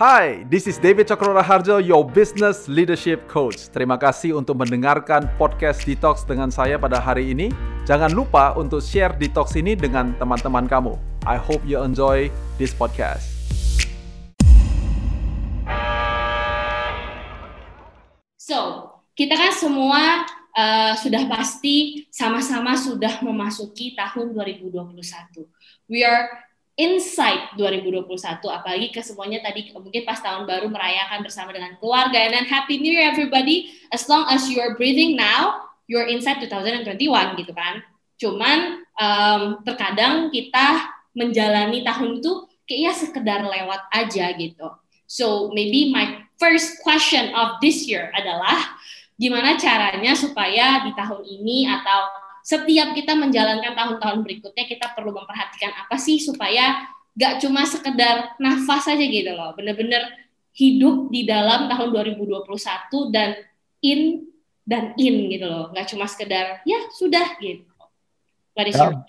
Hai, this is David Cokro Harjo, your business leadership coach. Terima kasih untuk mendengarkan podcast Detox dengan saya pada hari ini. Jangan lupa untuk share Detox ini dengan teman-teman kamu. I hope you enjoy this podcast. So, kita kan semua uh, sudah pasti sama-sama sudah memasuki tahun 2021. We are insight 2021 apalagi ke semuanya tadi mungkin pas tahun baru merayakan bersama dengan keluarga. And then happy new year everybody. As long as you are breathing now your insight 2021 gitu kan. Cuman um, terkadang kita menjalani tahun itu kayaknya sekedar lewat aja gitu. So maybe my first question of this year adalah gimana caranya supaya di tahun ini atau setiap kita menjalankan tahun-tahun berikutnya kita perlu memperhatikan apa sih supaya gak cuma sekedar nafas saja gitu loh, bener-bener hidup di dalam tahun 2021 dan in dan in gitu loh, gak cuma sekedar ya sudah gitu. What is yeah. your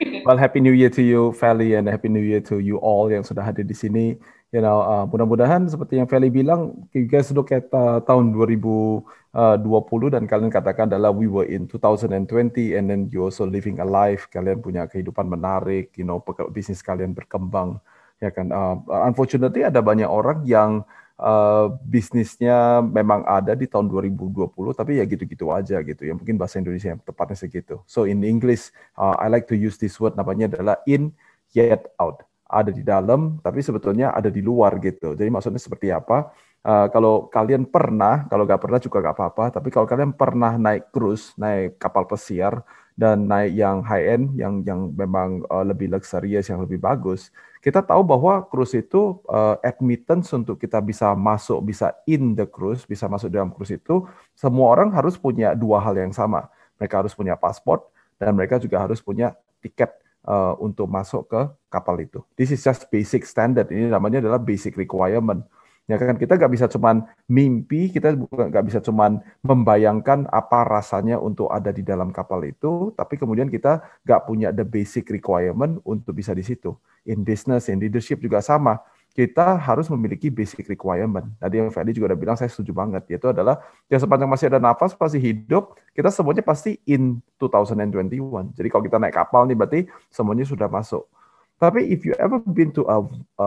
Well, happy New Year to you, Feli, and happy New Year to you all yang sudah hadir di sini you know, uh, mudah-mudahan seperti yang Feli bilang, you guys look at uh, tahun 2020 uh, dan kalian katakan adalah we were in 2020 and then you also living a life, kalian punya kehidupan menarik, you know, bisnis kalian berkembang, ya kan. Uh, unfortunately ada banyak orang yang uh, bisnisnya memang ada di tahun 2020 tapi ya gitu-gitu aja gitu ya mungkin bahasa Indonesia yang tepatnya segitu so in English uh, I like to use this word namanya adalah in yet out ada di dalam, tapi sebetulnya ada di luar gitu. Jadi maksudnya seperti apa? Uh, kalau kalian pernah, kalau nggak pernah juga nggak apa-apa, tapi kalau kalian pernah naik cruise, naik kapal pesiar, dan naik yang high end, yang yang memang uh, lebih luxurious, yang lebih bagus, kita tahu bahwa cruise itu uh, admittance untuk kita bisa masuk, bisa in the cruise, bisa masuk dalam cruise itu, semua orang harus punya dua hal yang sama. Mereka harus punya paspor dan mereka juga harus punya tiket uh, untuk masuk ke kapal itu. This is just basic standard. Ini namanya adalah basic requirement. Ya kan kita nggak bisa cuman mimpi, kita nggak bisa cuman membayangkan apa rasanya untuk ada di dalam kapal itu, tapi kemudian kita nggak punya the basic requirement untuk bisa di situ. In business, in leadership juga sama kita harus memiliki basic requirement. Tadi yang Feli juga udah bilang, saya setuju banget. Yaitu adalah, ya sepanjang masih ada nafas, pasti hidup, kita semuanya pasti in 2021. Jadi kalau kita naik kapal nih, berarti semuanya sudah masuk. Tapi if you ever been to a, a,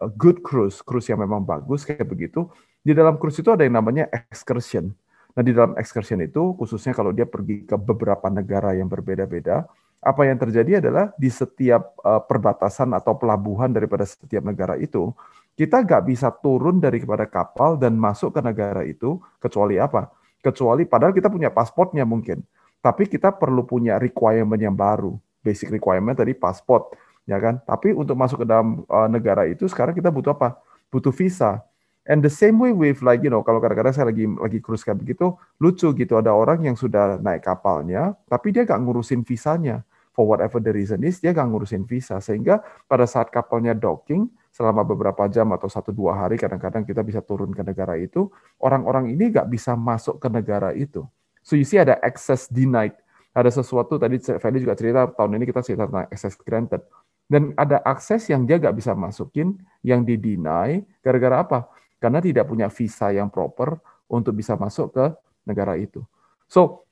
a good cruise, cruise yang memang bagus kayak begitu, di dalam cruise itu ada yang namanya excursion. Nah di dalam excursion itu, khususnya kalau dia pergi ke beberapa negara yang berbeda-beda, apa yang terjadi adalah di setiap uh, perbatasan atau pelabuhan daripada setiap negara itu, kita nggak bisa turun dari kepada kapal dan masuk ke negara itu kecuali apa? Kecuali padahal kita punya pasportnya mungkin, tapi kita perlu punya requirement yang baru, basic requirement tadi pasport, ya kan? Tapi untuk masuk ke dalam uh, negara itu sekarang kita butuh apa? Butuh visa. And the same way with like you know kalau kadang-kadang saya lagi lagi cruise kayak begitu lucu gitu ada orang yang sudah naik kapalnya tapi dia nggak ngurusin visanya for whatever the reason is, dia nggak ngurusin visa. Sehingga pada saat kapalnya docking, selama beberapa jam atau satu dua hari, kadang-kadang kita bisa turun ke negara itu, orang-orang ini nggak bisa masuk ke negara itu. So you see ada access denied. Ada sesuatu, tadi Feli juga cerita, tahun ini kita cerita tentang access granted. Dan ada akses yang dia nggak bisa masukin, yang di deny, gara-gara apa? Karena tidak punya visa yang proper untuk bisa masuk ke negara itu. So,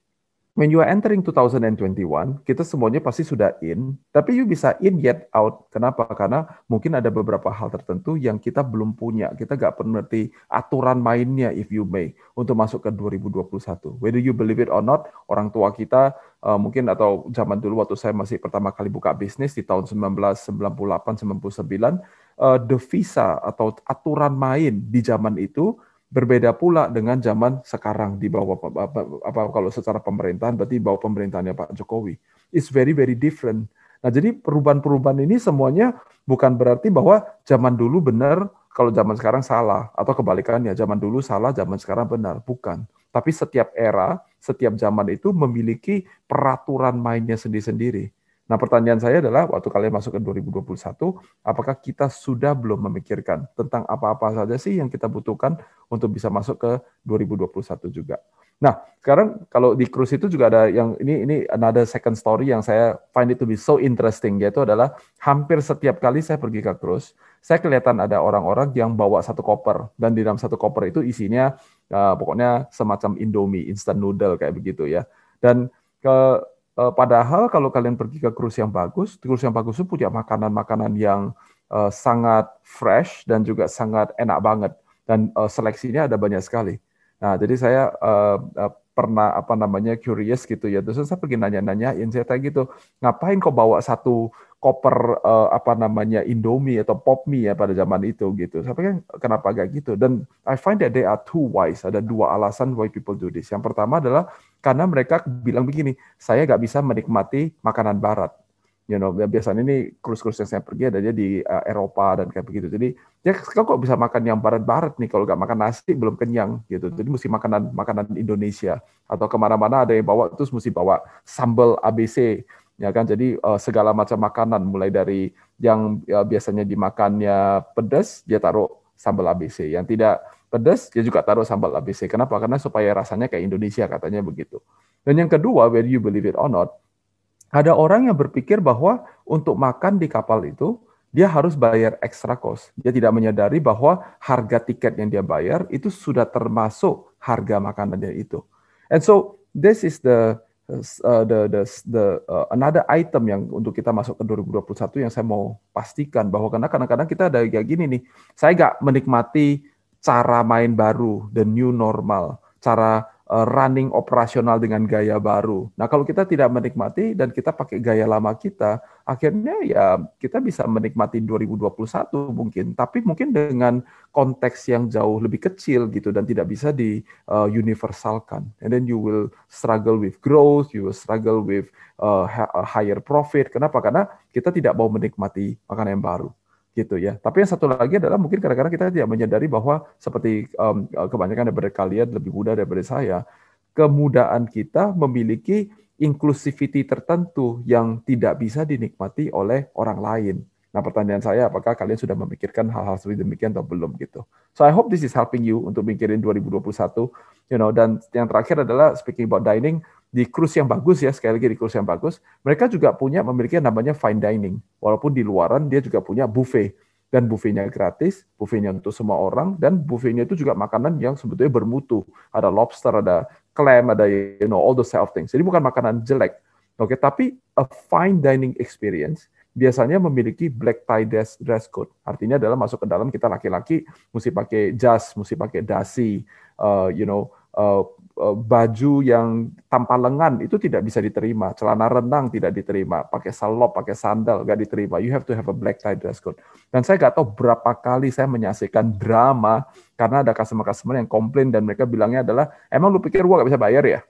when you are entering 2021, kita semuanya pasti sudah in, tapi you bisa in yet out. Kenapa? Karena mungkin ada beberapa hal tertentu yang kita belum punya. Kita nggak pernah ngerti aturan mainnya, if you may, untuk masuk ke 2021. Whether you believe it or not, orang tua kita uh, mungkin atau zaman dulu waktu saya masih pertama kali buka bisnis di tahun 1998-99, uh, the visa atau aturan main di zaman itu berbeda pula dengan zaman sekarang di bawah apa, apa kalau secara pemerintahan berarti bawah pemerintahannya Pak Jokowi. It's very very different. Nah, jadi perubahan-perubahan ini semuanya bukan berarti bahwa zaman dulu benar kalau zaman sekarang salah atau kebalikannya zaman dulu salah zaman sekarang benar, bukan. Tapi setiap era, setiap zaman itu memiliki peraturan mainnya sendiri-sendiri. Nah, pertanyaan saya adalah waktu kalian masuk ke 2021, apakah kita sudah belum memikirkan tentang apa-apa saja sih yang kita butuhkan untuk bisa masuk ke 2021 juga? Nah, sekarang kalau di cruise itu juga ada yang ini ini another second story yang saya find it to be so interesting yaitu adalah hampir setiap kali saya pergi ke cruise, saya kelihatan ada orang-orang yang bawa satu koper dan di dalam satu koper itu isinya uh, pokoknya semacam Indomie, instant noodle kayak begitu ya. Dan ke uh, padahal kalau kalian pergi ke cruise yang bagus, cruise yang bagus itu punya makanan-makanan yang uh, sangat fresh dan juga sangat enak banget dan uh, seleksinya ada banyak sekali. Nah, jadi saya uh, pernah apa namanya curious gitu ya. Terus saya pergi nanya-nanyain saya tanya gitu, ngapain kau bawa satu koper uh, apa namanya Indomie atau pop mie ya pada zaman itu gitu. Saya pikir kenapa gak gitu? Dan I find that they are two wise. Ada dua alasan why people do this. Yang pertama adalah karena mereka bilang begini, saya gak bisa menikmati makanan barat you know biasanya ini cruise-cruise yang saya pergi ada di uh, Eropa dan kayak begitu. Jadi ya kau kok bisa makan yang barat-barat nih kalau nggak makan nasi belum kenyang gitu. Jadi mesti makanan makanan Indonesia. Atau ke mana-mana ada yang bawa terus mesti bawa sambal ABC ya kan? Jadi uh, segala macam makanan mulai dari yang ya, biasanya dimakannya pedas dia taruh sambal ABC yang tidak pedas dia juga taruh sambal ABC kenapa? Karena supaya rasanya kayak Indonesia katanya begitu. Dan yang kedua whether you believe it or not ada orang yang berpikir bahwa untuk makan di kapal itu dia harus bayar extra cost. Dia tidak menyadari bahwa harga tiket yang dia bayar itu sudah termasuk harga makanannya itu. And so this is the uh, the the, the uh, another item yang untuk kita masuk ke 2021 yang saya mau pastikan bahwa karena kadang-kadang kita ada kayak gini nih, saya nggak menikmati cara main baru, the new normal, cara running operasional dengan gaya baru. Nah, kalau kita tidak menikmati dan kita pakai gaya lama kita, akhirnya ya kita bisa menikmati 2021 mungkin, tapi mungkin dengan konteks yang jauh lebih kecil gitu dan tidak bisa di uh, universalkan. And then you will struggle with growth, you will struggle with uh, higher profit. Kenapa? Karena kita tidak mau menikmati makanan yang baru gitu ya. Tapi yang satu lagi adalah mungkin kadang-kadang kita tidak menyadari bahwa seperti um, kebanyakan daripada kalian lebih muda daripada saya, kemudahan kita memiliki inclusivity tertentu yang tidak bisa dinikmati oleh orang lain. Nah, pertanyaan saya apakah kalian sudah memikirkan hal-hal seperti demikian atau belum gitu. So I hope this is helping you untuk mikirin 2021, you know, dan yang terakhir adalah speaking about dining, di cruise yang bagus ya sekali lagi di cruise yang bagus mereka juga punya memiliki namanya fine dining. Walaupun di luaran dia juga punya buffet. Dan buffetnya gratis buffetnya untuk semua orang dan buffetnya itu juga makanan yang sebetulnya bermutu. Ada lobster ada clam ada you know all those of things. Jadi bukan makanan jelek. Oke okay? tapi a fine dining experience biasanya memiliki black tie dress, dress code. Artinya adalah masuk ke dalam kita laki-laki mesti pakai jas mesti pakai dasi uh, you know baju yang tanpa lengan itu tidak bisa diterima, celana renang tidak diterima, pakai salop, pakai sandal nggak diterima. You have to have a black tie dress code. Dan saya nggak tahu berapa kali saya menyaksikan drama karena ada customer-customer yang komplain dan mereka bilangnya adalah emang lu pikir gua nggak bisa bayar ya?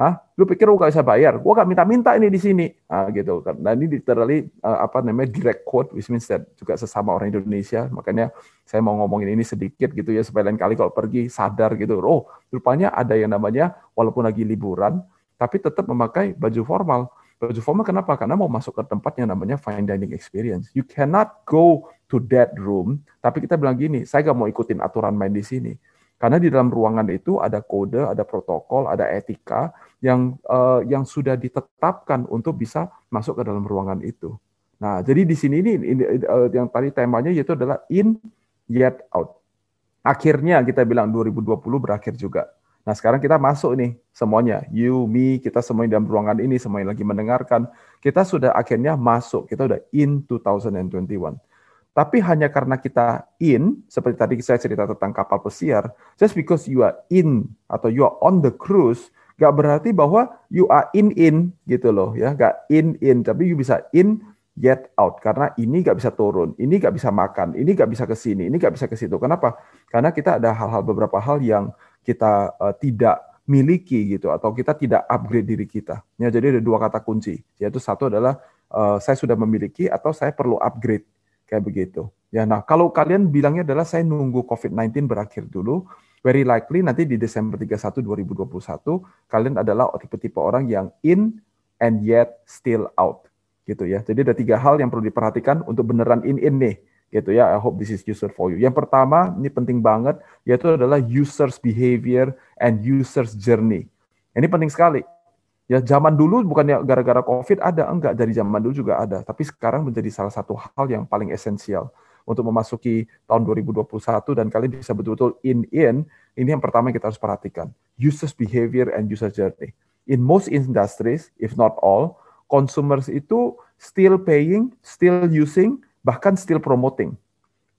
Hah? Lu pikir lu gak bisa bayar? Gua gak minta-minta ini di sini. Ah, gitu kan. Nah, ini literally uh, apa namanya direct quote, which means that juga sesama orang Indonesia. Makanya saya mau ngomongin ini sedikit gitu ya supaya lain kali kalau pergi sadar gitu. Oh, rupanya ada yang namanya walaupun lagi liburan, tapi tetap memakai baju formal. Baju formal kenapa? Karena mau masuk ke tempat yang namanya fine dining experience. You cannot go to that room, tapi kita bilang gini, saya gak mau ikutin aturan main di sini. Karena di dalam ruangan itu ada kode, ada protokol, ada etika yang uh, yang sudah ditetapkan untuk bisa masuk ke dalam ruangan itu. Nah, jadi di sini ini, ini uh, yang tadi temanya yaitu adalah in yet out. Akhirnya kita bilang 2020 berakhir juga. Nah, sekarang kita masuk nih semuanya, you, me, kita semuanya dalam ruangan ini, semuanya lagi mendengarkan. Kita sudah akhirnya masuk, kita udah in 2021. Tapi hanya karena kita in, seperti tadi saya cerita tentang kapal pesiar, just because you are in atau you are on the cruise, gak berarti bahwa you are in in gitu loh ya, gak in in, tapi you bisa in yet out karena ini gak bisa turun, ini gak bisa makan, ini gak bisa ke sini, ini gak bisa ke situ. Kenapa? Karena kita ada hal-hal beberapa hal yang kita uh, tidak miliki gitu atau kita tidak upgrade diri kita. Ya, jadi ada dua kata kunci, yaitu satu adalah uh, saya sudah memiliki atau saya perlu upgrade Kayak begitu. Ya, nah kalau kalian bilangnya adalah saya nunggu COVID-19 berakhir dulu, very likely nanti di Desember 31 2021 kalian adalah tipe-tipe orang yang in and yet still out gitu ya. Jadi ada tiga hal yang perlu diperhatikan untuk beneran in in nih gitu ya. I hope this is useful for you. Yang pertama, ini penting banget, yaitu adalah users behavior and users journey. Ini penting sekali. Ya zaman dulu bukannya gara-gara COVID ada, enggak dari zaman dulu juga ada, tapi sekarang menjadi salah satu hal yang paling esensial untuk memasuki tahun 2021 dan kalian bisa betul-betul in in ini yang pertama yang kita harus perhatikan users behavior and user journey in most industries if not all consumers itu still paying still using bahkan still promoting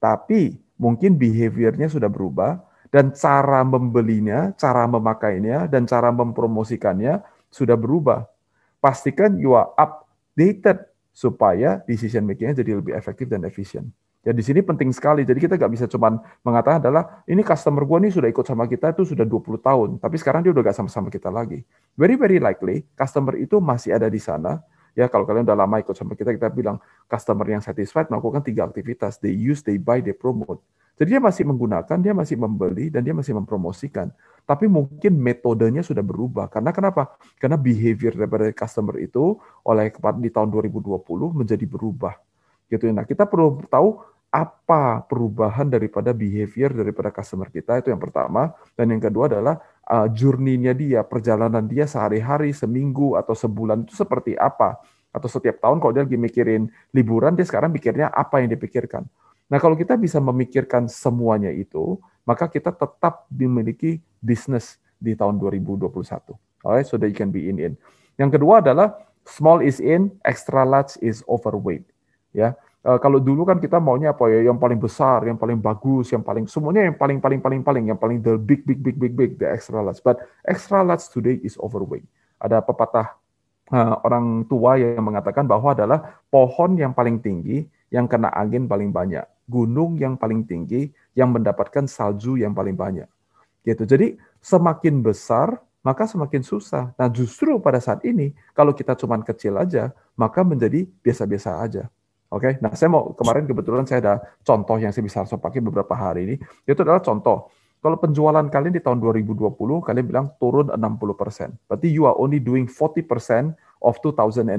tapi mungkin behaviornya sudah berubah dan cara membelinya cara memakainya dan cara mempromosikannya sudah berubah. Pastikan you are updated supaya decision makingnya jadi lebih efektif dan efisien. Ya di sini penting sekali. Jadi kita nggak bisa cuma mengatakan adalah ini customer gue nih sudah ikut sama kita itu sudah 20 tahun, tapi sekarang dia udah gak sama-sama kita lagi. Very very likely customer itu masih ada di sana. Ya kalau kalian udah lama ikut sama kita, kita bilang customer yang satisfied melakukan tiga aktivitas. They use, they buy, they promote. Jadi dia masih menggunakan, dia masih membeli, dan dia masih mempromosikan. Tapi mungkin metodenya sudah berubah. Karena kenapa? Karena behavior daripada customer itu oleh di tahun 2020 menjadi berubah. Gitu. Nah, kita perlu tahu apa perubahan daripada behavior daripada customer kita itu yang pertama dan yang kedua adalah uh, journey-nya dia perjalanan dia sehari-hari seminggu atau sebulan itu seperti apa atau setiap tahun kalau dia lagi mikirin liburan dia sekarang pikirnya apa yang dipikirkan Nah, kalau kita bisa memikirkan semuanya itu, maka kita tetap memiliki bisnis di tahun 2021. Alright, so that you can be in in. Yang kedua adalah small is in, extra large is overweight. Ya, uh, kalau dulu kan kita maunya apa ya, yang paling besar, yang paling bagus, yang paling semuanya yang paling paling paling paling, yang paling the big big big big big, the extra large. But extra large today is overweight. Ada pepatah uh, orang tua yang mengatakan bahwa adalah pohon yang paling tinggi yang kena angin paling banyak gunung yang paling tinggi yang mendapatkan salju yang paling banyak. Gitu. Jadi semakin besar maka semakin susah. Nah, justru pada saat ini kalau kita cuma kecil aja, maka menjadi biasa-biasa aja. Oke. Okay? Nah, saya mau kemarin kebetulan saya ada contoh yang saya bisa langsung pakai beberapa hari ini. Itu adalah contoh. Kalau penjualan kalian di tahun 2020 kalian bilang turun 60%. Berarti you are only doing 40% of 2019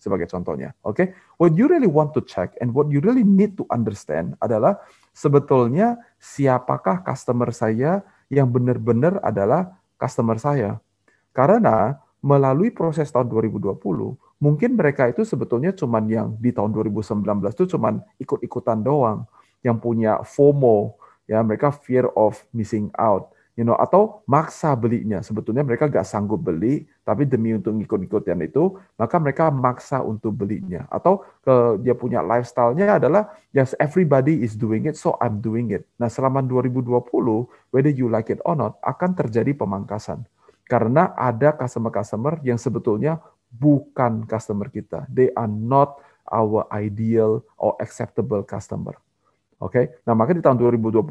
sebagai contohnya. Oke, okay? what you really want to check and what you really need to understand adalah sebetulnya siapakah customer saya yang benar-benar adalah customer saya. Karena melalui proses tahun 2020, mungkin mereka itu sebetulnya cuman yang di tahun 2019 itu cuman ikut-ikutan doang, yang punya FOMO, ya mereka fear of missing out you know, atau maksa belinya. Sebetulnya mereka nggak sanggup beli, tapi demi untuk ngikut-ikutan itu, maka mereka maksa untuk belinya. Atau ke, dia punya lifestyle-nya adalah, yes, everybody is doing it, so I'm doing it. Nah, selama 2020, whether you like it or not, akan terjadi pemangkasan. Karena ada customer-customer yang sebetulnya bukan customer kita. They are not our ideal or acceptable customer. Oke, okay? nah maka di tahun 2020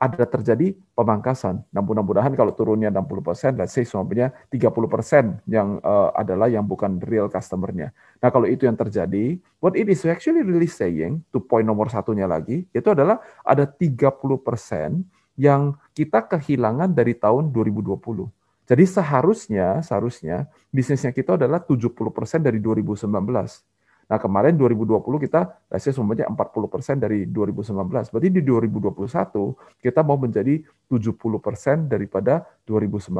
ada terjadi pemangkasan. Nah mudah-mudahan kalau turunnya 60 persen, let's say semuanya 30 persen yang uh, adalah yang bukan real customer-nya. Nah kalau itu yang terjadi, what it is actually really saying, to point nomor satunya lagi, itu adalah ada 30 persen yang kita kehilangan dari tahun 2020. Jadi seharusnya, seharusnya bisnisnya kita adalah 70 persen dari 2019. Nah kemarin 2020 kita let's semuanya 40% dari 2019. Berarti di 2021 kita mau menjadi 70% daripada 2019.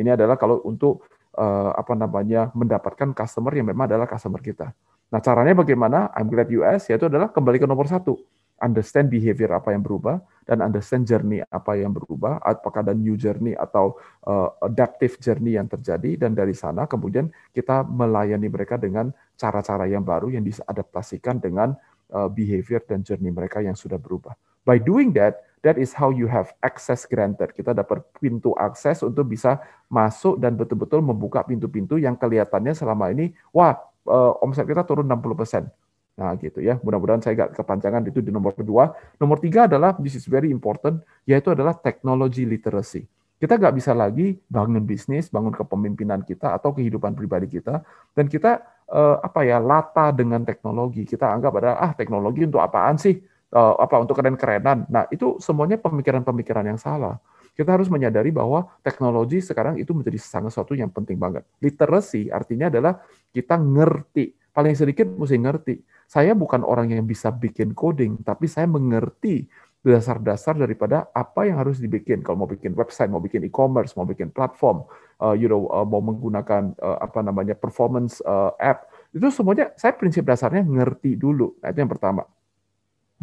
Ini adalah kalau untuk uh, apa namanya mendapatkan customer yang memang adalah customer kita. Nah caranya bagaimana? I'm glad US yaitu adalah kembali ke nomor satu understand behavior apa yang berubah dan understand journey apa yang berubah apakah ada new journey atau uh, adaptive journey yang terjadi dan dari sana kemudian kita melayani mereka dengan cara-cara yang baru yang diadaptasikan dengan uh, behavior dan journey mereka yang sudah berubah. By doing that that is how you have access granted. Kita dapat pintu akses untuk bisa masuk dan betul-betul membuka pintu-pintu yang kelihatannya selama ini wah uh, omset kita turun 60% Nah, gitu ya. Mudah-mudahan saya nggak kepanjangan itu di nomor kedua. Nomor tiga adalah, this is very important, yaitu adalah technology literacy. Kita nggak bisa lagi bangun bisnis, bangun kepemimpinan kita atau kehidupan pribadi kita, dan kita eh, apa ya lata dengan teknologi. Kita anggap ada ah teknologi untuk apaan sih? Eh, apa untuk keren-kerenan? Nah itu semuanya pemikiran-pemikiran yang salah. Kita harus menyadari bahwa teknologi sekarang itu menjadi sangat sesuatu yang penting banget. Literasi artinya adalah kita ngerti, paling sedikit mesti ngerti saya bukan orang yang bisa bikin coding, tapi saya mengerti dasar-dasar daripada apa yang harus dibikin. Kalau mau bikin website, mau bikin e-commerce, mau bikin platform, uh, you know, uh, mau menggunakan uh, apa namanya performance uh, app, itu semuanya saya prinsip dasarnya ngerti dulu. Nah, itu yang pertama.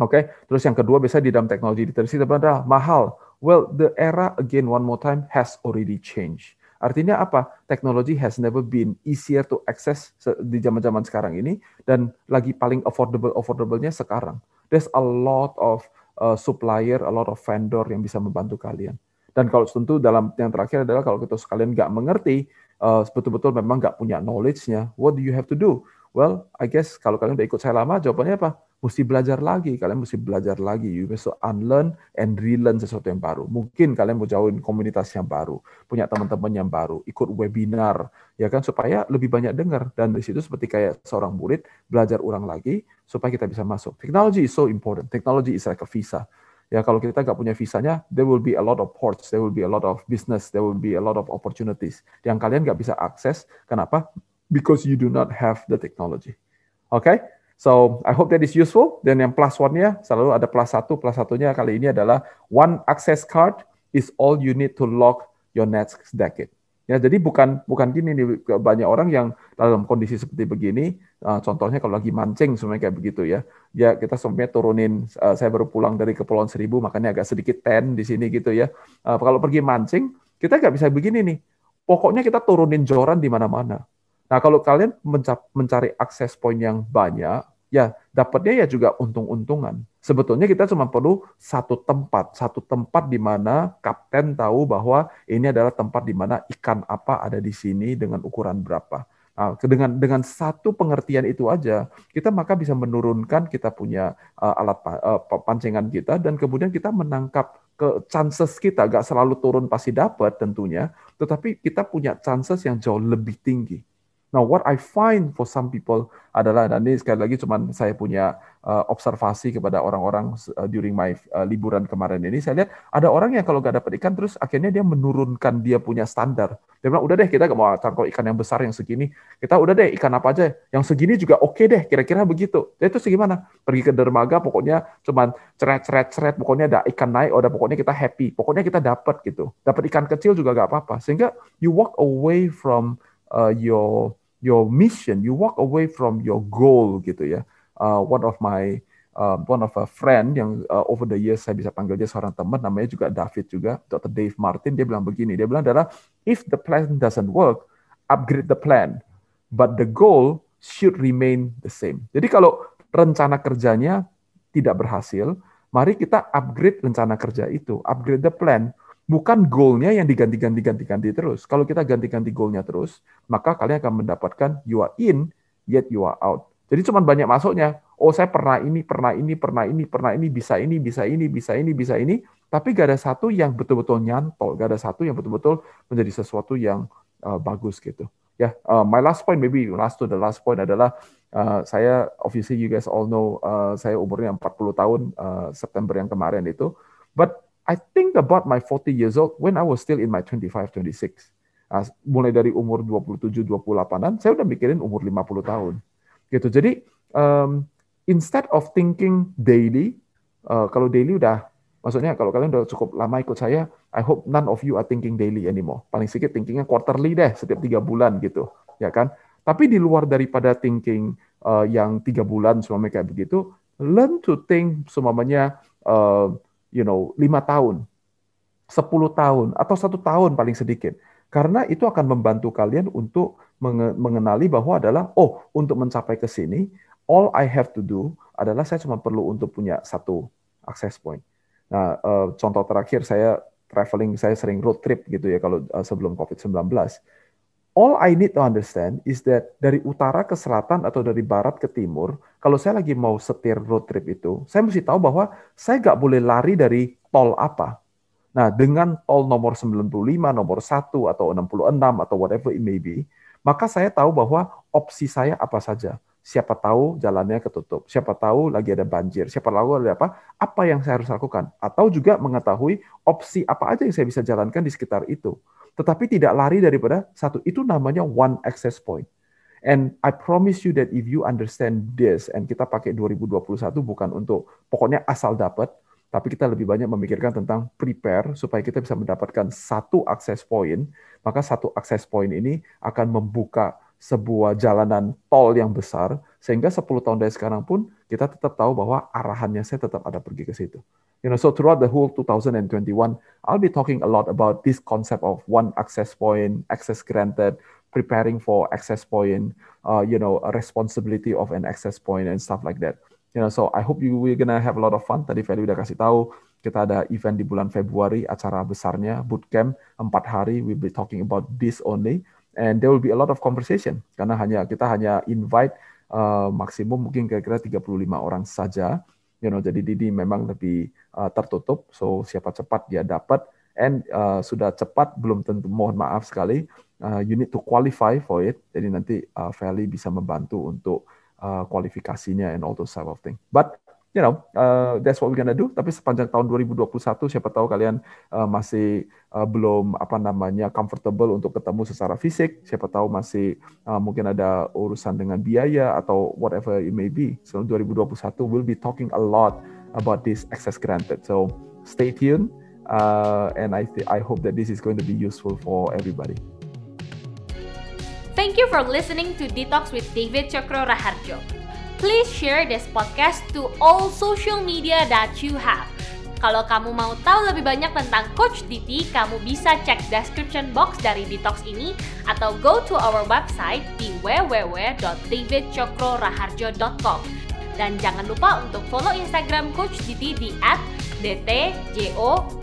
Oke, okay? terus yang kedua biasa di dalam teknologi literasi adalah mahal. Well, the era again one more time has already changed. Artinya apa? Teknologi has never been easier to access di zaman-zaman sekarang ini dan lagi paling affordable affordablenya sekarang. There's a lot of uh, supplier, a lot of vendor yang bisa membantu kalian. Dan kalau tentu dalam yang terakhir adalah kalau kita sekalian nggak mengerti, uh, betul-betul memang nggak punya knowledge-nya, what do you have to do? Well, I guess kalau kalian udah ikut saya lama, jawabannya apa? Mesti belajar lagi. Kalian mesti belajar lagi. You must unlearn and relearn sesuatu yang baru. Mungkin kalian mau jauhin komunitas yang baru, punya teman-teman yang baru, ikut webinar, ya kan supaya lebih banyak dengar. Dan di situ seperti kayak seorang murid belajar ulang lagi supaya kita bisa masuk. Technology is so important. Technology is like a visa. Ya kalau kita nggak punya visanya, there will be a lot of ports, there will be a lot of business, there will be a lot of opportunities yang kalian nggak bisa akses. Kenapa? Because you do not have the technology. Okay? so I hope that is useful. Dan yang plus one-nya selalu ada plus satu. Plus satunya kali ini adalah one access card is all you need to lock your next decade. Ya, jadi bukan bukan gini nih banyak orang yang dalam kondisi seperti begini, uh, contohnya kalau lagi mancing semuanya kayak begitu ya. Ya kita semuanya turunin. Uh, saya baru pulang dari Kepulauan Seribu, makanya agak sedikit ten di sini gitu ya. Uh, kalau pergi mancing, kita nggak bisa begini nih. Pokoknya kita turunin joran di mana-mana. Nah, kalau kalian mencari akses point yang banyak, ya dapatnya ya juga untung-untungan. Sebetulnya kita cuma perlu satu tempat, satu tempat di mana kapten tahu bahwa ini adalah tempat di mana ikan apa ada di sini dengan ukuran berapa. Nah, dengan dengan satu pengertian itu aja, kita maka bisa menurunkan kita punya uh, alat uh, pancingan kita dan kemudian kita menangkap ke chances kita gak selalu turun pasti dapat tentunya, tetapi kita punya chances yang jauh lebih tinggi. Now, what I find for some people adalah, dan ini sekali lagi cuma saya punya uh, observasi kepada orang-orang uh, during my uh, liburan kemarin ini, saya lihat ada orang yang kalau nggak dapat ikan, terus akhirnya dia menurunkan dia punya standar. Dia bilang, udah deh kita nggak mau tangkap ikan yang besar yang segini, kita udah deh ikan apa aja, yang segini juga oke okay deh, kira-kira begitu. Jadi itu segimana? Pergi ke dermaga, pokoknya cuma ceret-ceret-ceret, pokoknya ada ikan naik, oh, udah pokoknya kita happy, pokoknya kita dapat gitu. Dapat ikan kecil juga nggak apa-apa. Sehingga you walk away from uh, your your mission, you walk away from your goal gitu ya. Uh, one of my uh, one of a friend yang uh, over the years saya bisa panggil dia seorang teman namanya juga David juga Dr. Dave Martin dia bilang begini dia bilang adalah if the plan doesn't work upgrade the plan but the goal should remain the same jadi kalau rencana kerjanya tidak berhasil mari kita upgrade rencana kerja itu upgrade the plan bukan goalnya yang diganti-ganti-ganti-ganti terus. Kalau kita ganti-ganti goalnya terus, maka kalian akan mendapatkan you are in, yet you are out. Jadi cuma banyak masuknya. Oh saya pernah ini, pernah ini, pernah ini, pernah ini, bisa ini, bisa ini, bisa ini, bisa ini. Tapi gak ada satu yang betul-betul nyantol. Gak ada satu yang betul-betul menjadi sesuatu yang uh, bagus gitu. Ya, yeah, uh, my last point, maybe last to the last point adalah uh, saya, obviously you guys all know, uh, saya umurnya 40 tahun uh, September yang kemarin itu. But I think about my 40 years old when I was still in my 25, 26. Nah, mulai dari umur 27, 28-an, saya udah mikirin umur 50 tahun. Gitu. Jadi, um, instead of thinking daily, uh, kalau daily udah, maksudnya kalau kalian udah cukup lama ikut saya, I hope none of you are thinking daily anymore. Paling sedikit thinkingnya quarterly deh, setiap tiga bulan gitu. ya kan? Tapi di luar daripada thinking uh, yang tiga bulan, semuanya kayak begitu, learn to think, semuanya, uh, you know, lima tahun, sepuluh tahun, atau satu tahun paling sedikit. Karena itu akan membantu kalian untuk mengenali bahwa adalah, oh, untuk mencapai ke sini, all I have to do adalah saya cuma perlu untuk punya satu access point. Nah, uh, contoh terakhir saya traveling, saya sering road trip gitu ya kalau uh, sebelum COVID-19. All I need to understand is that dari utara ke selatan atau dari barat ke timur, kalau saya lagi mau setir road trip itu, saya mesti tahu bahwa saya nggak boleh lari dari tol apa. Nah, dengan tol nomor 95, nomor 1, atau 66, atau whatever it may be, maka saya tahu bahwa opsi saya apa saja. Siapa tahu jalannya ketutup, siapa tahu lagi ada banjir, siapa tahu ada apa, apa yang saya harus lakukan. Atau juga mengetahui opsi apa aja yang saya bisa jalankan di sekitar itu tetapi tidak lari daripada satu. Itu namanya one access point. And I promise you that if you understand this, and kita pakai 2021 bukan untuk pokoknya asal dapat, tapi kita lebih banyak memikirkan tentang prepare supaya kita bisa mendapatkan satu akses point, maka satu akses point ini akan membuka sebuah jalanan tol yang besar, sehingga 10 tahun dari sekarang pun kita tetap tahu bahwa arahannya saya tetap ada pergi ke situ. You know, so throughout the whole 2021, I'll be talking a lot about this concept of one access point, access granted, preparing for access point, uh, you know, responsibility of an access point and stuff like that. You know, so I hope you we're gonna have a lot of fun. Tadi Feli udah kasih tahu kita ada event di bulan Februari, acara besarnya bootcamp empat hari. We'll be talking about this only, and there will be a lot of conversation karena hanya kita hanya invite uh, maksimum mungkin kira-kira 35 orang saja. You know, jadi Didi memang lebih uh, tertutup. So siapa cepat dia dapat and uh, sudah cepat belum tentu mohon maaf sekali uh, you need to qualify for it jadi nanti uh, Feli bisa membantu untuk uh, kualifikasinya and all those type of thing but you know uh, that's what we're gonna do tapi sepanjang tahun 2021 siapa tahu kalian uh, masih uh, belum apa namanya comfortable untuk ketemu secara fisik siapa tahu masih uh, mungkin ada urusan dengan biaya atau whatever it may be so 2021 we'll be talking a lot about this access granted so stay tuned uh, and I, I hope that this is going to be useful for everybody. Thank you for listening to Detox with David Chakro Raharjo. Please share this podcast to all social media that you have. Kalau kamu mau tahu lebih banyak tentang Coach Diti, kamu bisa cek description box dari Detox ini atau go to our website di www.davidchokroraharjo.com. Dan jangan lupa untuk follow Instagram Coach Diti di @dtjokron.